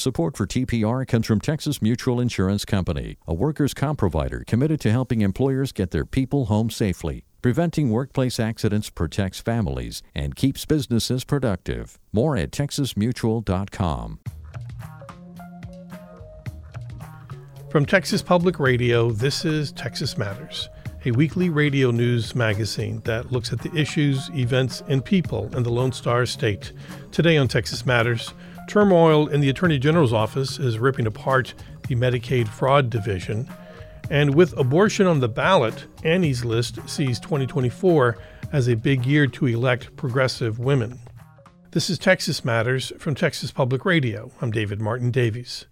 Support for TPR comes from Texas Mutual Insurance Company, a workers' comp provider committed to helping employers get their people home safely. Preventing workplace accidents protects families and keeps businesses productive. More at texasmutual.com. From Texas Public Radio, this is Texas Matters, a weekly radio news magazine that looks at the issues, events, and people in the Lone Star State. Today on Texas Matters, Turmoil in the Attorney General's office is ripping apart the Medicaid fraud division. And with abortion on the ballot, Annie's List sees 2024 as a big year to elect progressive women. This is Texas Matters from Texas Public Radio. I'm David Martin Davies.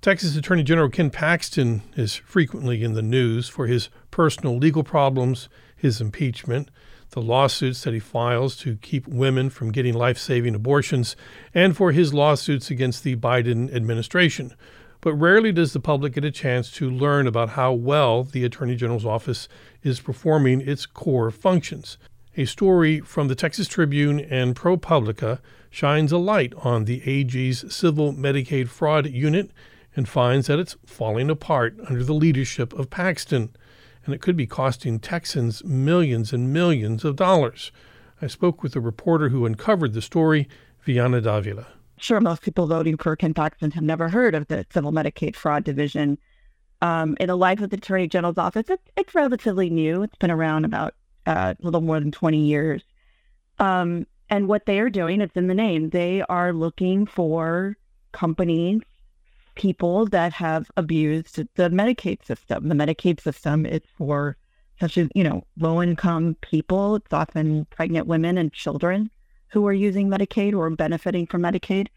Texas Attorney General Ken Paxton is frequently in the news for his personal legal problems, his impeachment, the lawsuits that he files to keep women from getting life saving abortions, and for his lawsuits against the Biden administration. But rarely does the public get a chance to learn about how well the Attorney General's office is performing its core functions. A story from the Texas Tribune and ProPublica shines a light on the AG's Civil Medicaid Fraud Unit and finds that it's falling apart under the leadership of Paxton and it could be costing Texans millions and millions of dollars. I spoke with the reporter who uncovered the story, Vianna Davila. Sure, most people voting for Ken Paxton have never heard of the Civil Medicaid Fraud Division. Um, in the life of the Attorney General's office, it's, relatively new. It's been around about uh, a little more than 20 years. Um, and what they are doing, it's in the name. They are looking for companies people that have abused the Medicaid system. The Medicaid system is for such as, you know, low income people. It's often pregnant women and children who are using Medicaid or benefiting from Medicaid.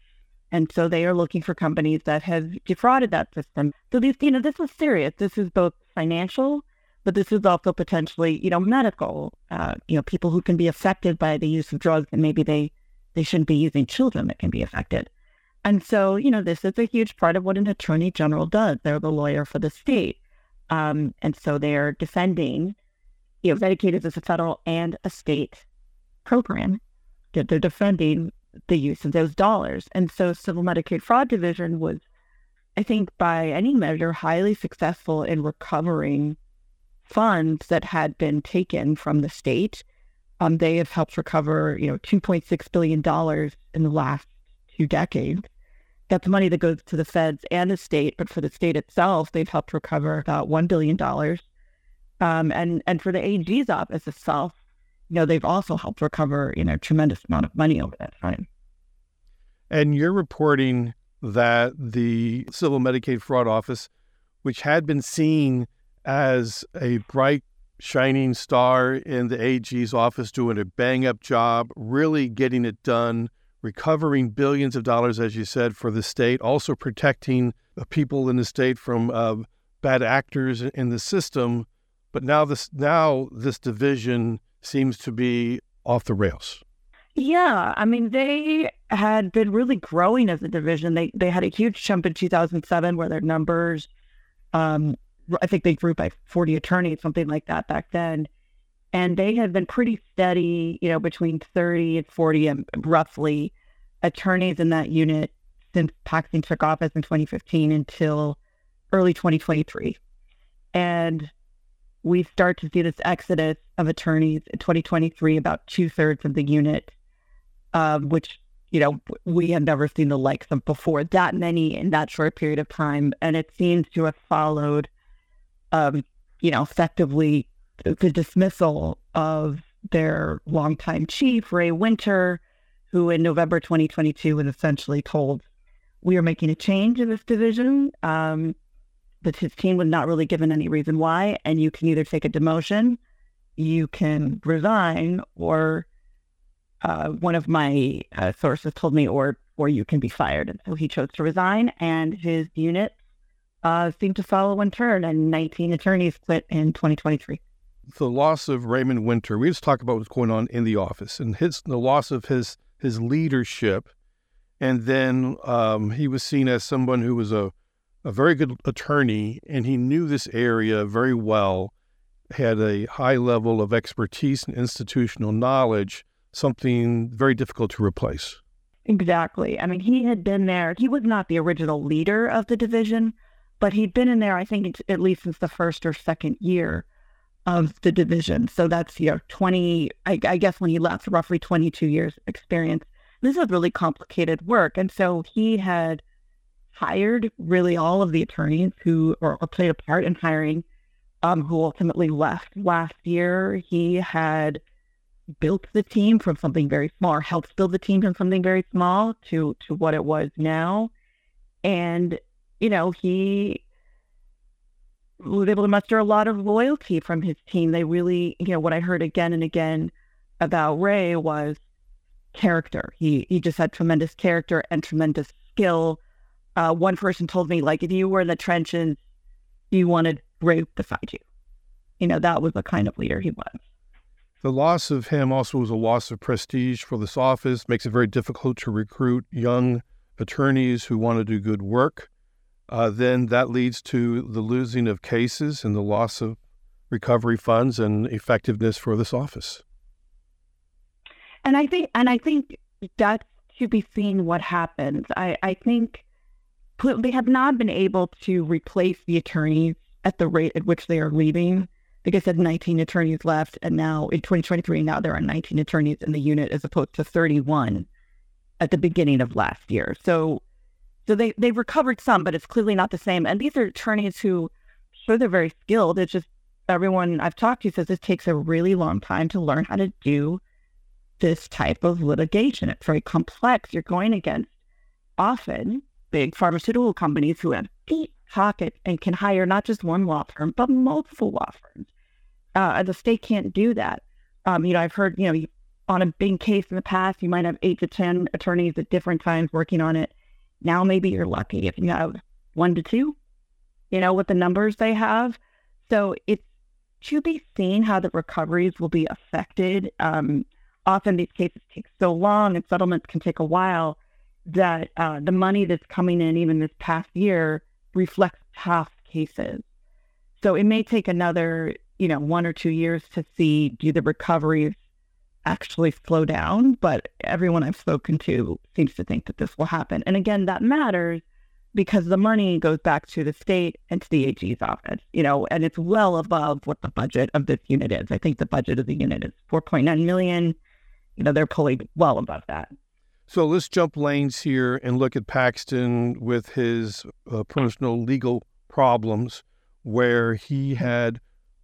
And so they are looking for companies that have defrauded that system. So these, you know, this is serious. This is both financial, but this is also potentially, you know, medical. Uh, you know, people who can be affected by the use of drugs and maybe they they shouldn't be using children that can be affected. And so, you know, this is a huge part of what an attorney general does. They're the lawyer for the state. Um, and so they're defending, you know, Medicaid is a federal and a state program. They're, defending the use of those dollars. And so Civil Medicaid Fraud Division was, I think, by any measure, highly successful in recovering funds that had been taken from the state. Um, they have helped recover, you know, $2.6 billion in the last two decades. That's money that goes to the feds and the state, but for the state itself, they've helped recover about $1 billion. Um, and, and for the AG's office itself, you know, they've also helped recover, you know, tremendous amount of money over that time. And you're reporting that the Civil Medicaid Fraud Office, which had been seen as a bright, shining star in the AG's office, doing a bang up job, really getting it done, recovering billions of dollars, as you said, for the state, also protecting the people in the state from uh, bad actors in the system. But now this now this division seems to be off the rails. Yeah, I mean they had been really growing as a division. They they had a huge jump in 2007 where their numbers, um, I think they grew by 40 attorneys, something like that back then and they have been pretty steady, you know, between 30 and 40 um, roughly attorneys in that unit since Paxton took office in 2015 until early 2023. And we start to see this exodus of attorneys in 2023, about two thirds of the unit, um, which, you know, we have never seen the likes of before, that many in that short period of time. And it seems to have followed, um, you know, effectively the dismissal of their longtime chief, Ray Winter, who in November 2022 was essentially told, we are making a change in this division. Um, but his team was not really given any reason why. And you can either take a demotion, you can resign, or uh, one of my uh, sources told me, or or you can be fired. And so he chose to resign, and his unit uh, seemed to follow in turn, and 19 attorneys quit in 2023 the loss of Raymond Winter, we just talk about what's going on in the office and his the loss of his his leadership, and then um, he was seen as someone who was a a very good attorney and he knew this area very well, had a high level of expertise and institutional knowledge, something very difficult to replace. Exactly. I mean, he had been there. He was not the original leader of the division, but he'd been in there, I think, at least since the first or second year of the division. So that's, you know, 20, I, I guess when he left, roughly 22 years experience. This is really complicated work. And so he had hired really all of the attorneys who, or, or played a part in hiring, um, who ultimately left last year. He had built the team from something very small, helped build the team from something very small to to what it was now. And, you know, he was able to muster a lot of loyalty from his team. They really, you know, what I heard again and again about Ray was character. He he just had tremendous character and tremendous skill. Uh, one person told me, like, if you were in the trenches, you wanted Ray beside you. You know, that was the kind of leader he was. The loss of him also was a loss of prestige for this office, makes it very difficult to recruit young attorneys who want to do good work. Uh, then that leads to the losing of cases and the loss of recovery funds and effectiveness for this office. And I think, and I think that's to be seen what happens. I, I think they have not been able to replace the attorneys at the rate at which they are leaving. Like I said, 19 attorneys left, and now in 2023, now there are 19 attorneys in the unit as opposed to 31 at the beginning of last year. So so they, they've recovered some, but it's clearly not the same. And these are attorneys who, sure, they're very skilled. It's just everyone I've talked to says it takes a really long time to learn how to do this type of litigation. It's very complex. You're going against often big pharmaceutical companies who have deep pockets and can hire not just one law firm, but multiple law firms. Uh, the state can't do that. Um, you know, I've heard, you know, on a big case in the past, you might have eight to 10 attorneys at different times working on it. Now maybe you're lucky if you have one to two, you know, with the numbers they have. So it's to be seen how the recoveries will be affected. Um, often these cases take so long and settlements can take a while that uh, the money that's coming in even this past year reflects past cases. So it may take another, you know, one or two years to see do the recoveries actually slow down, but everyone I've spoken to seems to think that this will happen. And again, that matters because the money goes back to the state and to the AG's office, you know, and it's well above what the budget of this unit is. I think the budget of the unit is 4.9 million. You know, they're pulling well above that. So let's jump lanes here and look at Paxton with his uh, personal legal problems, where he had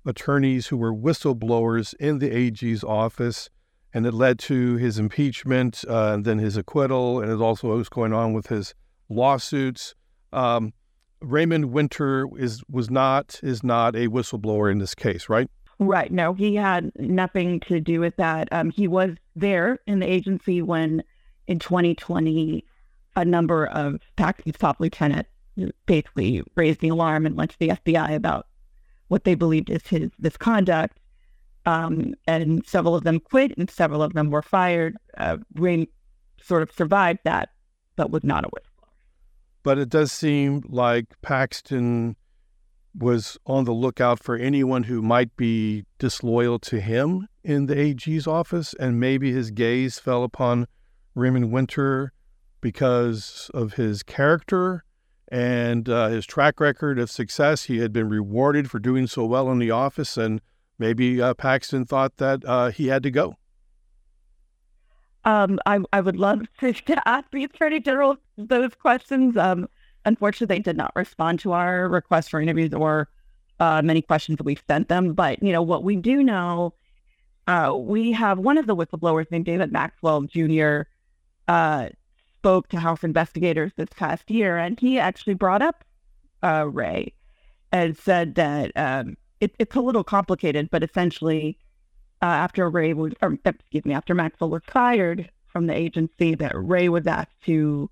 attorneys who were whistleblowers in the AG's office and it led to his impeachment uh, and then his acquittal, and it also was going on with his lawsuits. Um, Raymond Winter is was not is not a whistleblower in this case, right? Right. No, he had nothing to do with that. Um, he was there in the agency when, in 2020, a number of Paxton's top lieutenants basically raised the alarm and went to the FBI about what they believed is his misconduct. Um, and several of them quit and several of them were fired. Uh, sort of survived that, but was not a whistleblower. But it does seem like Paxton was on the lookout for anyone who might be disloyal to him in the AG's office, and maybe his gaze fell upon Raymond Winter because of his character and uh, his track record of success. He had been rewarded for doing so well in the office, and maybe uh, Paxton thought that uh, he had to go. Um, I, I would love to, to, ask the Attorney General those questions. Um, unfortunately, they did not respond to our request for interviews or uh, many questions that we've sent them. But you know what we do know, uh, we have one of the whistleblowers named David Maxwell Jr. Uh, spoke to House investigators this past year, and he actually brought up uh, Ray and said that um, it, it's a little complicated, but essentially, uh, after Ray was, or, excuse me, after Maxwell was fired from the agency, that Ray was asked to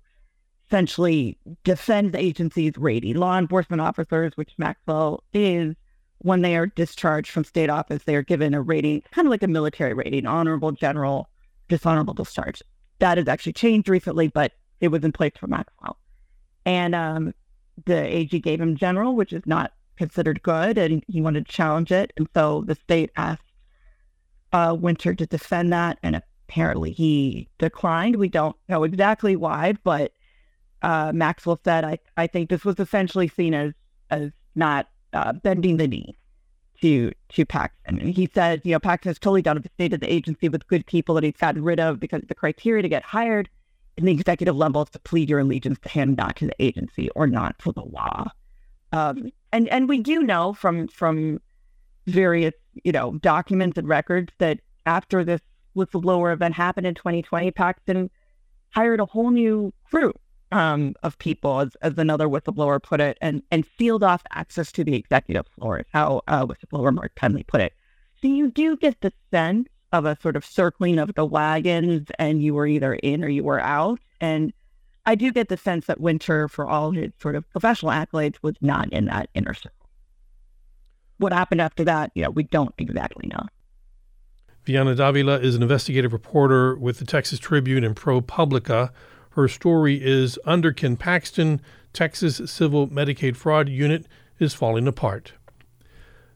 essentially defend the agency's rating. Law enforcement officers, which Maxwell is, when they are discharged from state office, they are given a rating, kind of like a military rating, honorable general, dishonorable discharge. That has actually changed recently, but it was in place for Maxwell. And um, the AG gave him general, which is not considered good and he wanted to challenge it. And so the state asked uh, Winter to defend that. And apparently he declined. We don't know exactly why, but uh, Maxwell said, I, I think this was essentially seen as, as not uh, bending the knee to to Paxton. And he said, you know, Paxton has totally devastated the state of the agency with good people that he's gotten rid of because the criteria to get hired in the executive level is to plead your allegiance to him, not to the agency or not to the law. Um, and and we do know from from various you know documents and records that after this whistleblower event happened in 2020, Paxton hired a whole new crew um, of people, as, as another whistleblower put it, and and sealed off access to the executive floor, how uh, whistleblower Mark Penley put it. So you do get the sense of a sort of circling of the wagons, and you were either in or you were out. And I do get the sense that Winter, for all his sort of professional accolades, was not in that inner circle. What happened after that, you know, we don't exactly know. Vianna Davila is an investigative reporter with the Texas Tribune and ProPublica. Her story is Under Ken Paxton, Texas Civil Medicaid Fraud Unit is falling apart.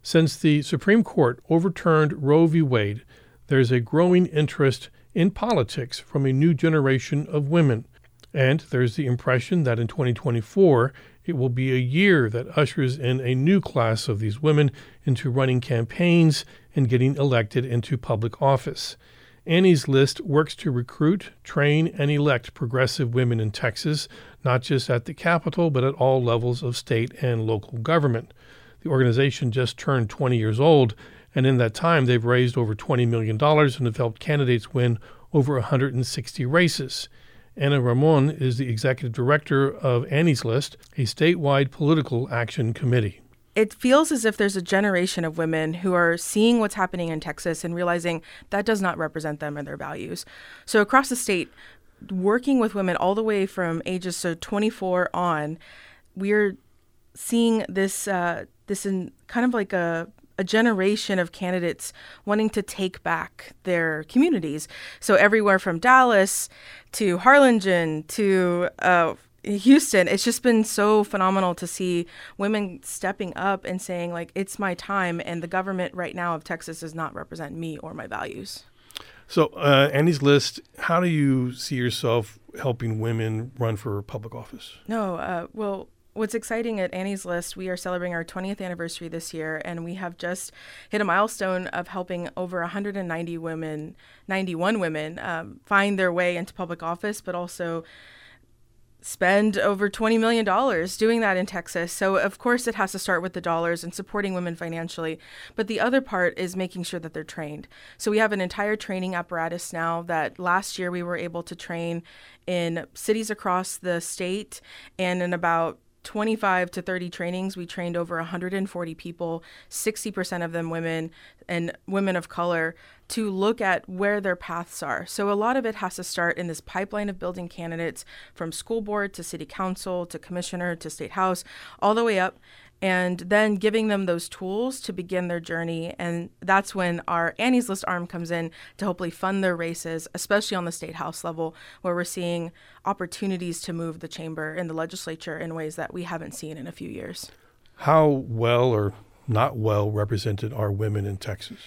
Since the Supreme Court overturned Roe v. Wade, there's a growing interest in politics from a new generation of women. And there's the impression that in 2024, it will be a year that ushers in a new class of these women into running campaigns and getting elected into public office. Annie's List works to recruit, train, and elect progressive women in Texas, not just at the Capitol, but at all levels of state and local government. The organization just turned 20 years old, and in that time, they've raised over $20 million and have helped candidates win over 160 races. Ana Ramon is the executive director of Annie's List, a statewide political action committee. It feels as if there's a generation of women who are seeing what's happening in Texas and realizing that does not represent them and their values. So, across the state, working with women all the way from ages so 24 on, we're seeing this uh, this in kind of like a a generation of candidates wanting to take back their communities. So everywhere from Dallas to Harlingen to uh, Houston, it's just been so phenomenal to see women stepping up and saying like it's my time, and the government right now of Texas does not represent me or my values. So, uh, Annie's list. How do you see yourself helping women run for public office? No, uh, well, what's exciting at Annie's List, we are celebrating our 20th anniversary this year, and we have just hit a milestone of helping over 190 women, 91 women, um, find their way into public office, but also spend over $20 million doing that in Texas. So, of course, it has to start with the dollars and supporting women financially. But the other part is making sure that they're trained. So, we have an entire training apparatus now that last year we were able to train in cities across the state and in about 25 to 30 trainings. We trained over 140 people, 60% of them women and women of color, to look at where their paths are. So a lot of it has to start in this pipeline of building candidates from school board to city council to commissioner to state house, all the way up and then giving them those tools to begin their journey. And that's when our Annie's List arm comes in to hopefully fund their races, especially on the state house level, where we're seeing opportunities to move the chamber and the legislature in ways that we haven't seen in a few years. How well or not well represented are women in Texas?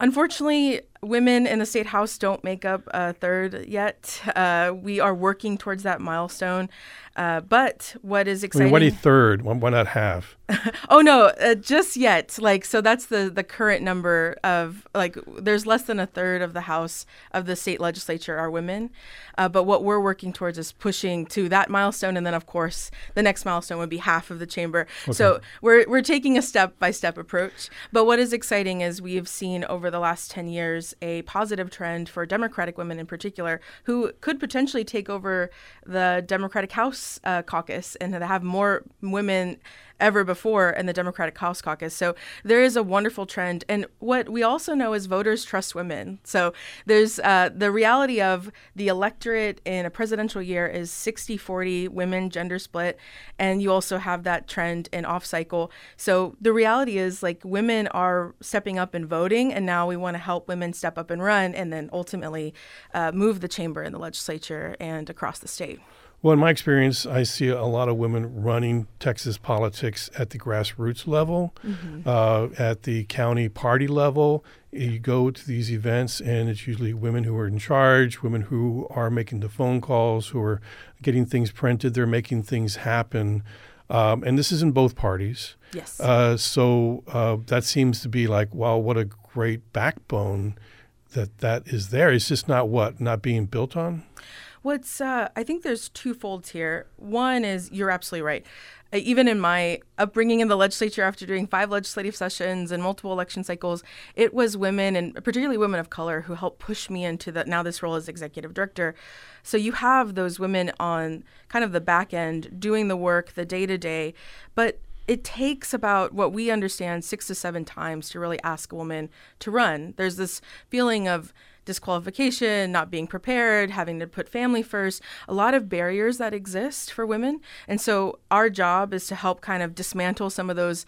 Unfortunately, women in the state house don't make up a third yet. Uh, we are working towards that milestone. Uh, but what is exciting? I mean, what a third? Why not half? oh no, uh, just yet. Like so, that's the the current number of like. There's less than a third of the House of the state legislature are women. Uh, but what we're working towards is pushing to that milestone, and then of course the next milestone would be half of the chamber. Okay. So we're we're taking a step by step approach. But what is exciting is we have seen over the last ten years a positive trend for Democratic women in particular, who could potentially take over the Democratic House uh, caucus and have more women ever before in the Democratic House caucus. So there is a wonderful trend. And what we also know is voters trust women. So there's uh, the reality of the electorate in a presidential year is 60 40 women gender split. And you also have that trend in off cycle. So the reality is like women are stepping up and voting. And now we want to help women step up and run and then ultimately uh, move the chamber in the legislature and across the state. Well, in my experience, I see a lot of women running Texas politics at the grassroots level, mm-hmm. uh, at the county party level. You go to these events, and it's usually women who are in charge, women who are making the phone calls, who are getting things printed, they're making things happen. Um, and this is in both parties. Yes. Uh, so uh, that seems to be like, wow, what a great backbone that that is there. It's just not what not being built on. What's uh, I think there's two folds here. One is you're absolutely right. Uh, even in my upbringing in the legislature, after doing five legislative sessions and multiple election cycles, it was women and particularly women of color who helped push me into the now this role as executive director. So you have those women on kind of the back end doing the work, the day to day, but it takes about what we understand six to seven times to really ask a woman to run. There's this feeling of disqualification, not being prepared, having to put family first, a lot of barriers that exist for women. And so our job is to help kind of dismantle some of those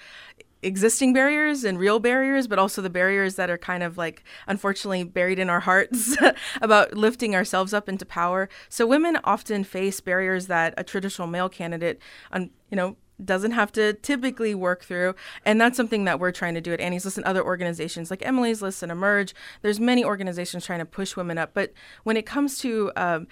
existing barriers and real barriers, but also the barriers that are kind of like unfortunately buried in our hearts about lifting ourselves up into power. So women often face barriers that a traditional male candidate, you know, doesn't have to typically work through. And that's something that we're trying to do at Annie's List and other organizations like Emily's List and Emerge. There's many organizations trying to push women up. But when it comes to um,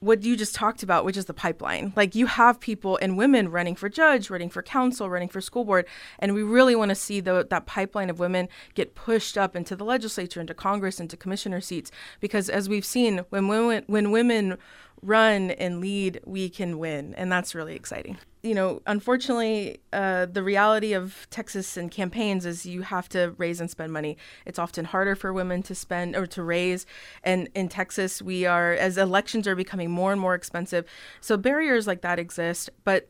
what you just talked about, which is the pipeline. Like you have people and women running for judge, running for council, running for school board, and we really want to see the, that pipeline of women get pushed up into the legislature, into Congress, into commissioner seats. Because as we've seen, when women when women run and lead, we can win. And that's really exciting. You know, unfortunately, uh, the reality of Texas and campaigns is you have to raise and spend money. It's often harder for women to spend or to raise. And in Texas, we are, as elections are becoming more and more expensive, so barriers like that exist. But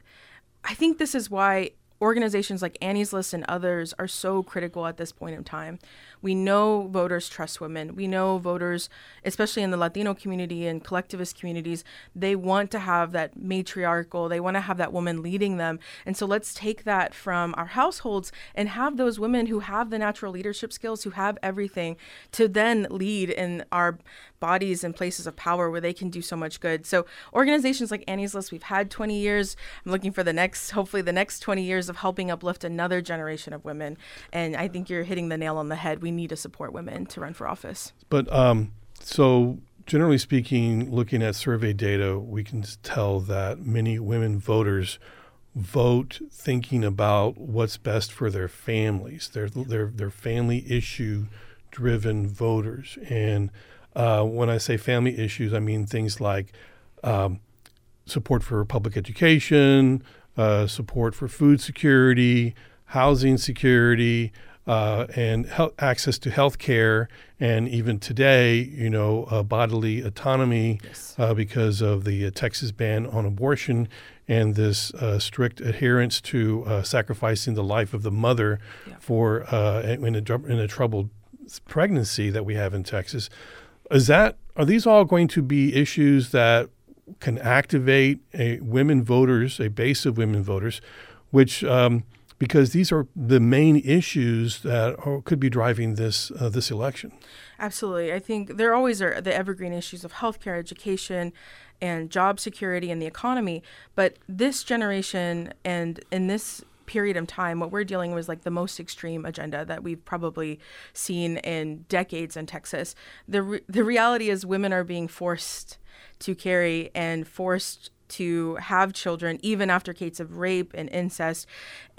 I think this is why organizations like Annie's List and others are so critical at this point in time. We know voters trust women. We know voters, especially in the Latino community and collectivist communities, they want to have that matriarchal, they want to have that woman leading them. And so let's take that from our households and have those women who have the natural leadership skills, who have everything to then lead in our bodies and places of power where they can do so much good. So organizations like Annie's List, we've had 20 years. I'm looking for the next, hopefully the next 20 years of helping uplift another generation of women. And I think you're hitting the nail on the head. We need to support women to run for office. But um, so generally speaking, looking at survey data, we can tell that many women voters vote thinking about what's best for their families. They're they're, they're family issue driven voters. And uh, when I say family issues, I mean things like um, support for public education, uh, support for food security, housing security, uh, and he- access to health care, and even today, you know, uh, bodily autonomy yes. uh, because of the uh, Texas ban on abortion and this uh, strict adherence to uh, sacrificing the life of the mother yeah. for in a, in a troubled pregnancy that we have in Texas. Is that are these all going to be issues that can activate a women voters, a base of women voters, which um, because these are the main issues that are, could be driving this uh, this election. Absolutely, I think there always are the evergreen issues of healthcare, education, and job security and the economy. But this generation and in this period of time, what we're dealing with is like the most extreme agenda that we've probably seen in decades in Texas. The re- the reality is women are being forced to carry and forced to have children even after cases of rape and incest.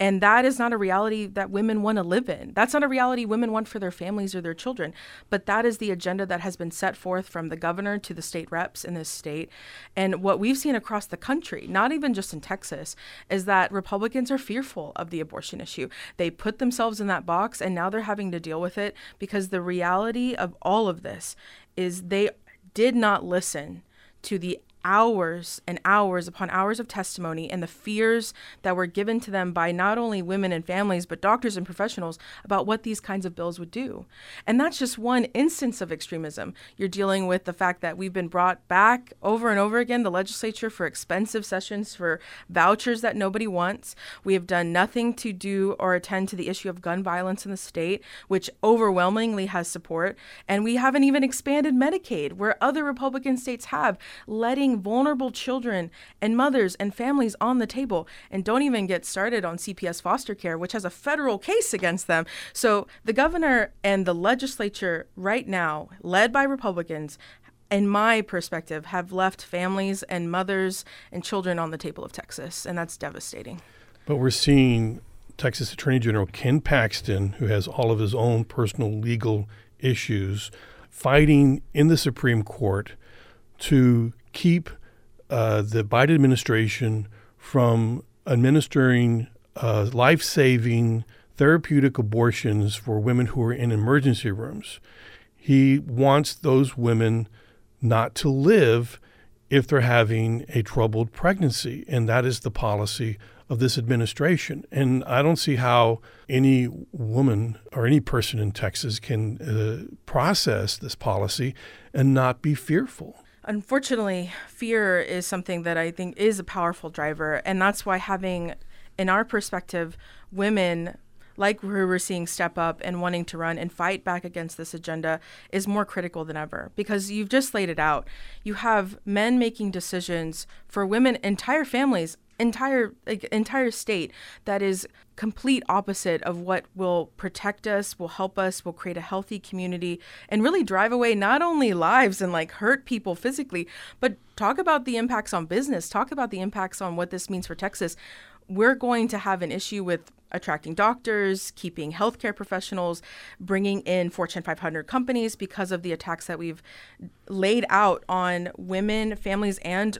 And that is not a reality that women want to live in. That's not a reality women want for their families or their children. But that is the agenda that has been set forth from the governor to the state reps in this state. And what we've seen across the country not even just in Texas is that Republicans are fearful of the abortion issue. They put themselves in that box and now they're having to deal with it because the reality of all of this is they did not listen to the hours and hours upon hours of testimony and the fears that were given to them by not only women and families, but doctors and professionals about what these kinds of bills would do. And that's just one instance of extremism. You're dealing with the fact that we've been brought back over and over again, the legislature, for expensive sessions, for vouchers that nobody wants. We have done nothing to do or attend to the issue of gun violence in the state, which overwhelmingly has support. And we haven't even expanded Medicaid, where other Republican states have, letting vulnerable children and mothers and families on the table. And don't even get started on CPS foster care, which has a federal case against them. So the governor and the legislature right now, led by Republicans, in my perspective, have left families and mothers and children on the table of Texas, and that's devastating. But we're seeing Texas Attorney General Ken Paxton, who has all of his own personal legal issues, fighting in the Supreme Court to keep uh, the Biden administration from administering uh, life saving therapeutic abortions for women who are in emergency rooms. He wants those women not to live if they're having a troubled pregnancy. And that is the policy of this administration. And I don't see how any woman or any person in Texas can uh, process this policy and not be fearful. Unfortunately, fear is something that I think is a powerful driver. And that's why having, in our perspective, women like who we're seeing step up and wanting to run and fight back against this agenda is more critical than ever because you've just laid it out. You have men making decisions for women, entire families, entire like, entire state that is complete opposite of what will protect us, will help us, will create a healthy community and really drive away not only lives and like hurt people physically, but talk about the impacts on business, talk about the impacts on what this means for Texas. We're going to have an issue with attracting doctors, keeping healthcare professionals, bringing in Fortune 500 companies because of the attacks that we've laid out on women, families, and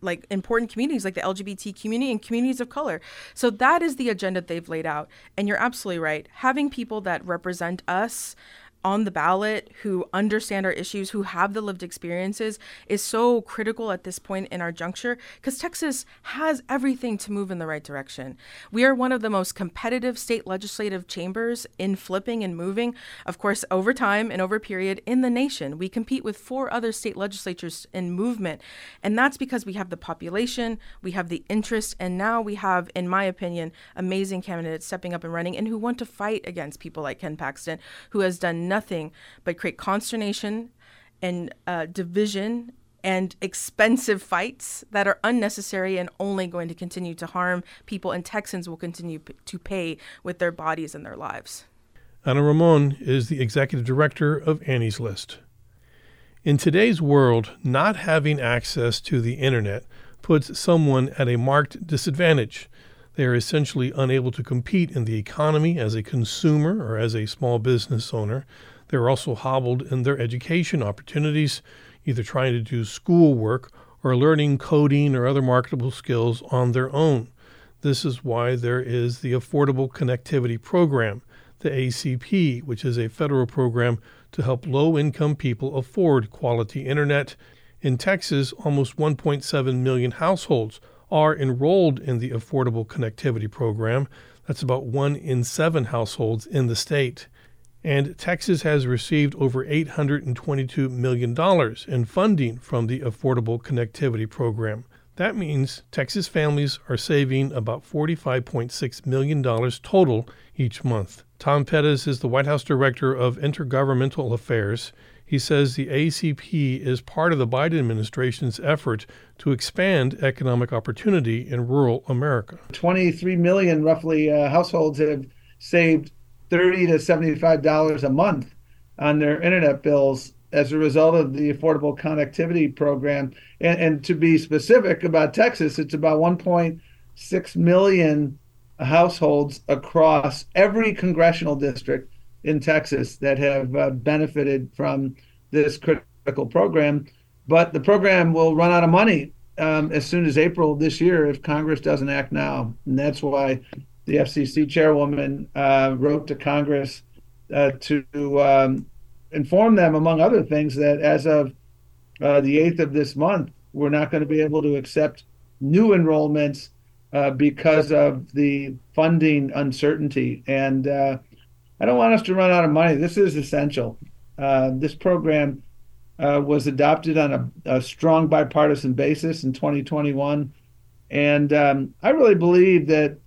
like important communities like the LGBT community and communities of color. So that is the agenda they've laid out. And you're absolutely right. Having people that represent us on the ballot who understand our issues, who have the lived experiences, is so critical at this point in our juncture because Texas has everything to move in the right direction. We are one of the most competitive state legislative chambers in flipping and moving, of course, over time and over period in the nation. We compete with four other state legislatures in movement. And that's because we have the population, we have the interest, and now we have, in my opinion, amazing candidates stepping up and running and who want to fight against people like Ken Paxton, who has done nothing but create consternation and uh, division and expensive fights that are unnecessary and only going to continue to harm people, and Texans will continue p- to pay with their bodies and their lives. Ana Ramon is the executive director of Annie's List. In today's world, not having access to the internet puts someone at a marked disadvantage. They are essentially unable to compete in the economy as a consumer or as a small business owner. They're also hobbled in their education opportunities, either trying to do schoolwork or learning coding or other marketable skills on their own. This is why there is the Affordable Connectivity Program, the ACP, which is a federal program to help low income people afford quality internet. In Texas, almost 1.7 million households are enrolled in the Affordable Connectivity Program. That's about one in seven households in the state. And Texas has received over $822 million in funding from the Affordable Connectivity Program. That means Texas families are saving about $45.6 million total each month. Tom Perez is the White House Director of Intergovernmental Affairs. He says the ACP is part of the Biden administration's effort to expand economic opportunity in rural America. 23 million, roughly, uh, households have saved 30 to 75 dollars a month on their internet bills as a result of the Affordable Connectivity Program. And, and to be specific about Texas, it's about 1.6 million households across every congressional district in Texas that have uh, benefited from this critical program. But the program will run out of money um, as soon as April this year if Congress doesn't act now. And that's why the FCC chairwoman uh, wrote to Congress uh, to um, inform them, among other things, that as of uh, the 8th of this month, we're not going to be able to accept new enrollments uh, because of the funding uncertainty. And uh, I don't want us to run out of money. This is essential. Uh, this program uh, was adopted on a, a, strong bipartisan basis in 2021. And um, I really believe that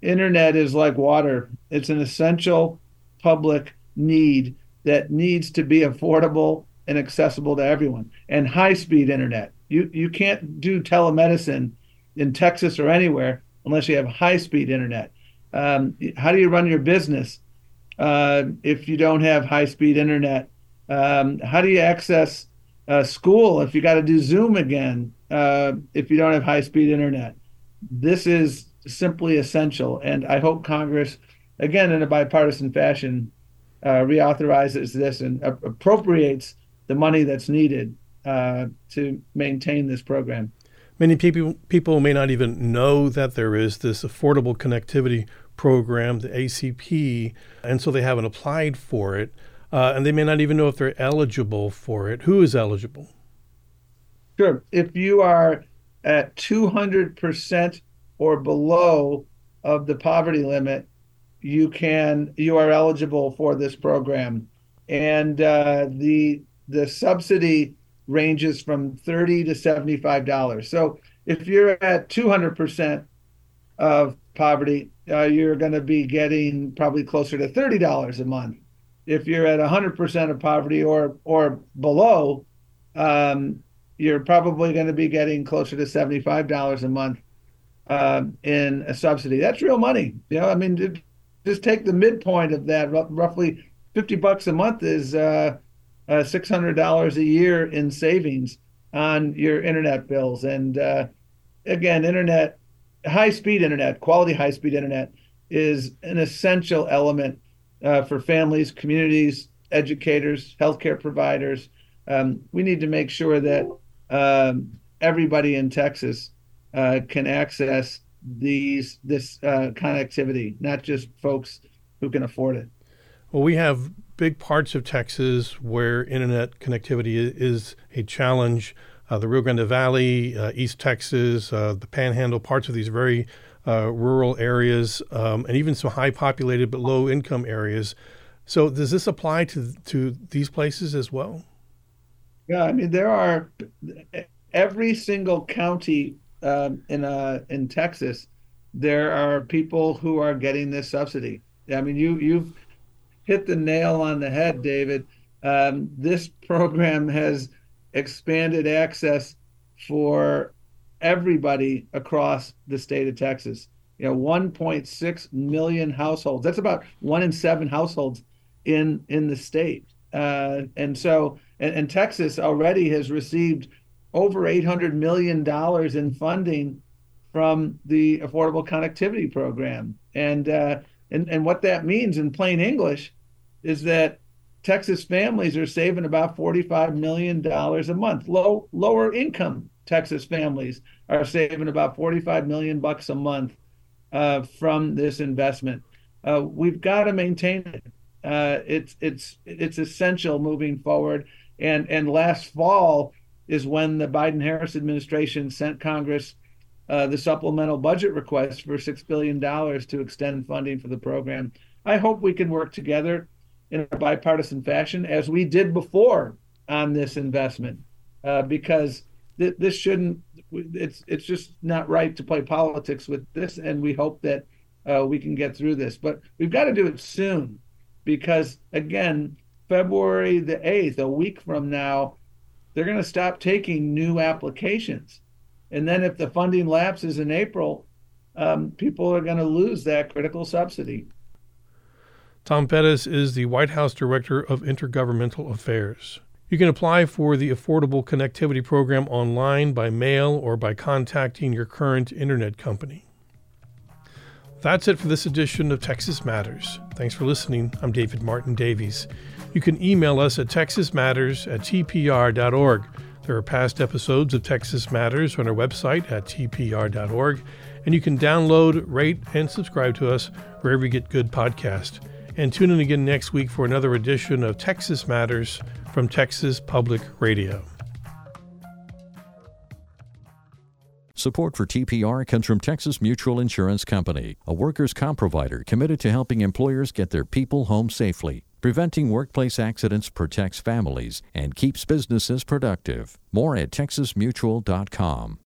internet is like water, it's an essential public need that needs to be affordable and accessible to everyone. And high speed internet. You you can't do telemedicine in Texas or anywhere unless you have high speed internet. Um, how do you run your business uh, if you don't have high speed internet? Um, how do you access uh, school if you got to do Zoom again uh, if you don't have high speed internet? This is simply essential, and I hope Congress, again in a bipartisan fashion, uh, reauthorizes this and appropriates the money that's needed uh, to maintain this program. Many people people may not even know that there is this affordable connectivity program, the ACP, and so they haven't applied for it, uh, and they may not even know if they're eligible for it. Who is eligible? Sure. If you are at 200% or below of the poverty limit, you can you are eligible for this program, and uh, the the subsidy ranges from thirty to seventy five dollars. So if you're at two hundred percent of poverty, uh, you're going to be getting probably closer to thirty dollars a month. If you're at hundred percent of poverty or or below, um, you're probably going to be getting closer to seventy five dollars a month uh, in a subsidy. That's real money. You know, I mean, just take the midpoint of that, roughly 50 bucks a month is uh, uh, $600 a year in savings on your internet bills. And uh, again, internet, high speed internet, quality high speed internet is an essential element uh, for families, communities, educators, healthcare providers. Um, we need to make sure that um, everybody in Texas uh, can access these this uh, connectivity, not just folks who can afford it. Well, we have big parts of Texas where internet connectivity is a challenge. Uh, the Rio Grande Valley, uh, East Texas, uh, the Panhandle, parts of these very rural areas, um, and even some high populated but low income areas. So, does this apply to to these places as well? Yeah, I mean there are every single county um, in uh, in Texas, there are people who are getting this subsidy. I mean, you you've hit the nail on the head, David. Um, this program has expanded access for everybody across the state of Texas. You know, 1.6 million households. That's about one in seven households in in the state. Uh, and so, and, and Texas already has received over $800 million in funding from the Affordable Connectivity Program. And, uh, and, and what that means in plain English is that Texas families are saving about $45 million a month. Low, lower income Texas families are saving about 45 million bucks a month uh, from this investment. Uh, we've got to maintain it. Uh, it's it's it's essential moving forward. And and last fall, is when the Biden Harris administration sent Congress uh, the supplemental budget request for $6 billion to extend funding for the program. I hope we can work together in a bipartisan fashion as we did before on this investment uh, because th- this shouldn't it's it's just not right to play politics with this and we hope that uh, we can get through this but we've got to do it soon because again february the 8th a week from now they're going to stop taking new applications. And then if the funding lapses in April, um, people are going to lose that critical subsidy. Tom Perez is the White House Director of Intergovernmental Affairs. You can apply for the Affordable Connectivity Program online, by mail, or by contacting your current internet company. That's it for this edition of Texas Matters. Thanks for listening. I'm David Martin Davies. You can email us at texasmatters at tpr.org. There are past episodes of Texas Matters on our website at tpr.org, and you can download, rate, and subscribe to us wherever you get good podcasts. And tune in again next week for another edition of Texas Matters from Texas Public Radio. Support for TPR comes from Texas Mutual Insurance Company, a workers' comp provider committed to helping employers get their people home safely. Preventing workplace accidents protects families and keeps businesses productive. More at texasmutual.com.